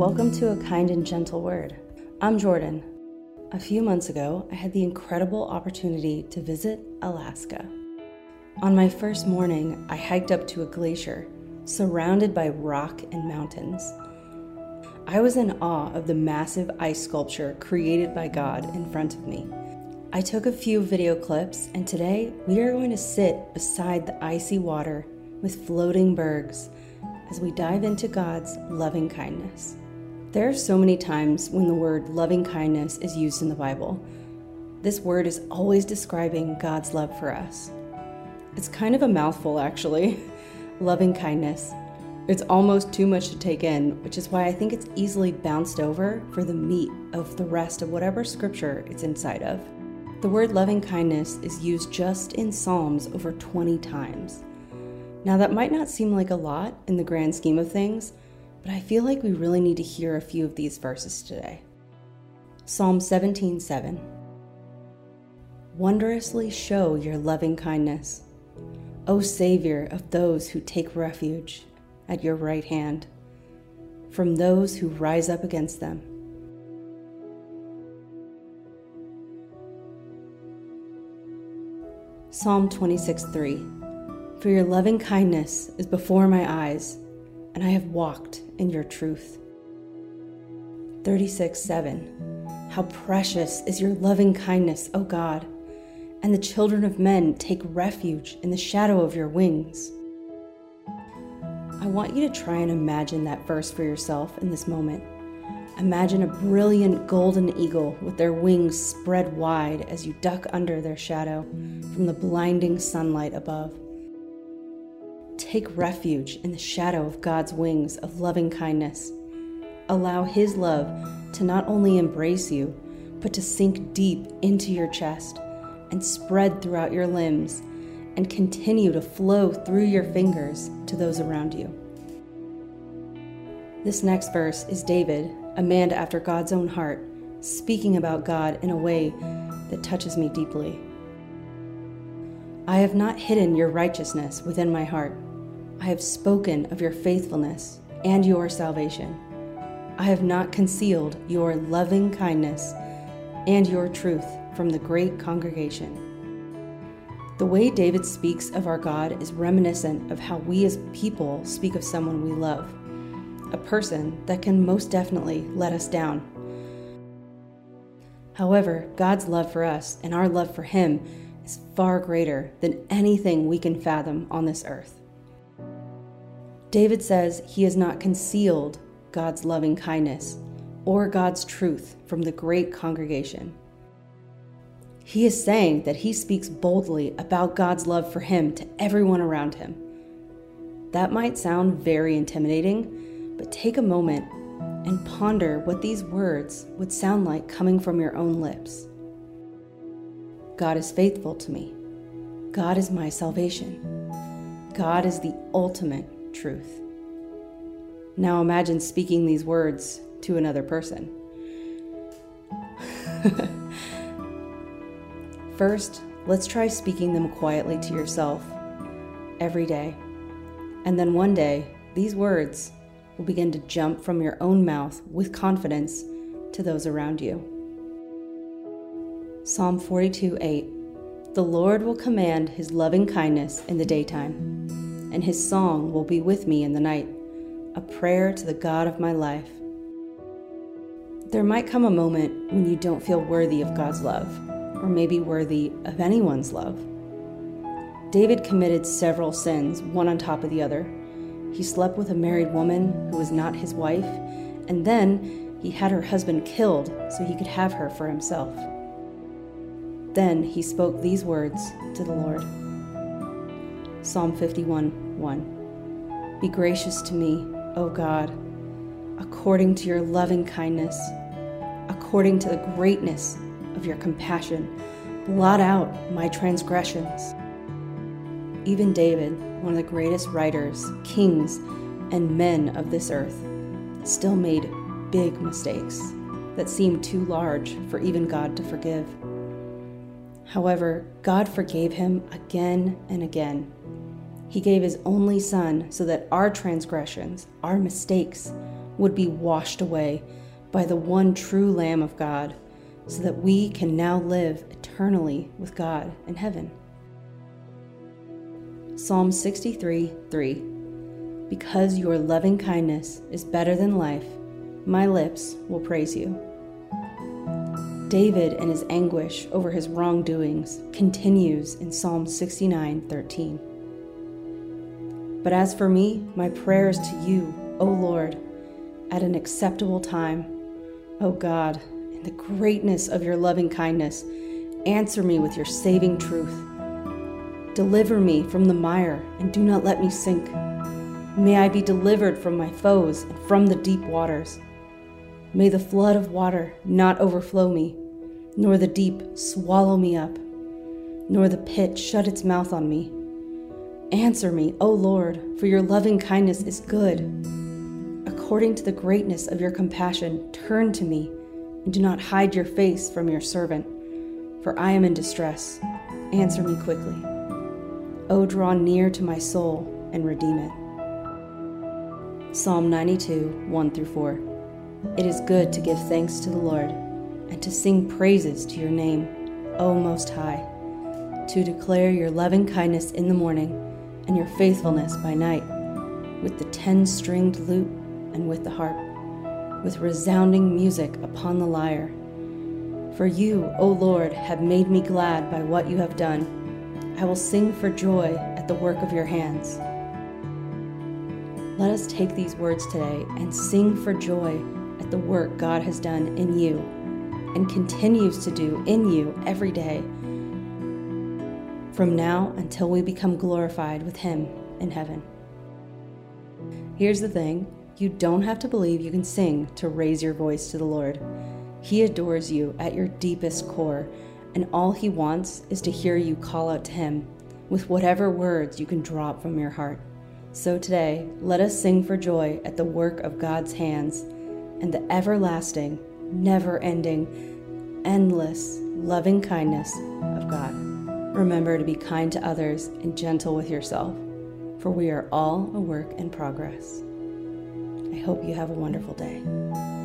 Welcome to A Kind and Gentle Word. I'm Jordan. A few months ago, I had the incredible opportunity to visit Alaska. On my first morning, I hiked up to a glacier surrounded by rock and mountains. I was in awe of the massive ice sculpture created by God in front of me. I took a few video clips, and today we are going to sit beside the icy water with floating bergs as we dive into God's loving kindness. There are so many times when the word loving kindness is used in the Bible. This word is always describing God's love for us. It's kind of a mouthful, actually. loving kindness. It's almost too much to take in, which is why I think it's easily bounced over for the meat of the rest of whatever scripture it's inside of. The word loving kindness is used just in Psalms over 20 times. Now, that might not seem like a lot in the grand scheme of things, but I feel like we really need to hear a few of these verses today. Psalm 17:7 7. Wondrously show your loving kindness, O Savior of those who take refuge at your right hand, from those who rise up against them. Psalm 26 3 for your loving kindness is before my eyes, and I have walked in your truth. 36 7. How precious is your loving kindness, O God, and the children of men take refuge in the shadow of your wings. I want you to try and imagine that verse for yourself in this moment. Imagine a brilliant golden eagle with their wings spread wide as you duck under their shadow from the blinding sunlight above. Take refuge in the shadow of God's wings of loving kindness. Allow His love to not only embrace you, but to sink deep into your chest and spread throughout your limbs and continue to flow through your fingers to those around you. This next verse is David, a man after God's own heart, speaking about God in a way that touches me deeply. I have not hidden your righteousness within my heart. I have spoken of your faithfulness and your salvation. I have not concealed your loving kindness and your truth from the great congregation. The way David speaks of our God is reminiscent of how we as people speak of someone we love, a person that can most definitely let us down. However, God's love for us and our love for Him is far greater than anything we can fathom on this earth. David says he has not concealed God's loving kindness or God's truth from the great congregation. He is saying that he speaks boldly about God's love for him to everyone around him. That might sound very intimidating, but take a moment and ponder what these words would sound like coming from your own lips. God is faithful to me. God is my salvation. God is the ultimate truth. Now imagine speaking these words to another person. First, let's try speaking them quietly to yourself every day. And then one day, these words will begin to jump from your own mouth with confidence to those around you. Psalm 42 8 The Lord will command his loving kindness in the daytime and his song will be with me in the night, a prayer to the God of my life. There might come a moment when you don't feel worthy of God's love, or maybe worthy of anyone's love. David committed several sins, one on top of the other. He slept with a married woman who was not his wife, and then he had her husband killed so he could have her for himself. Then he spoke these words to the Lord. Psalm 51 1. Be gracious to me, O God, according to your loving kindness, according to the greatness of your compassion. Blot out my transgressions. Even David, one of the greatest writers, kings, and men of this earth, still made big mistakes that seemed too large for even God to forgive. However, God forgave him again and again he gave his only Son so that our transgressions, our mistakes, would be washed away by the one true Lamb of God, so that we can now live eternally with God in heaven. Psalm 63 3 Because your loving kindness is better than life, my lips will praise you. David and his anguish over his wrongdoings continues in Psalm 69 13. But as for me, my prayers to you, O Lord, at an acceptable time. O God, in the greatness of your loving kindness, answer me with your saving truth. Deliver me from the mire and do not let me sink. May I be delivered from my foes and from the deep waters. May the flood of water not overflow me, nor the deep swallow me up, nor the pit shut its mouth on me. Answer me, O Lord, for your loving kindness is good. According to the greatness of your compassion, turn to me, and do not hide your face from your servant, for I am in distress. Answer me quickly. O draw near to my soul and redeem it. Psalm 92, 1 through 4. It is good to give thanks to the Lord and to sing praises to your name, O Most High, to declare your loving kindness in the morning and your faithfulness by night, with the ten stringed lute and with the harp, with resounding music upon the lyre. For you, O Lord, have made me glad by what you have done. I will sing for joy at the work of your hands. Let us take these words today and sing for joy at the work God has done in you and continues to do in you every day from now until we become glorified with Him in heaven. Here's the thing you don't have to believe you can sing to raise your voice to the Lord. He adores you at your deepest core and all He wants is to hear you call out to Him with whatever words you can drop from your heart. So today, let us sing for joy at the work of God's hands and the everlasting, never ending, endless loving kindness of God. Remember to be kind to others and gentle with yourself, for we are all a work in progress. I hope you have a wonderful day.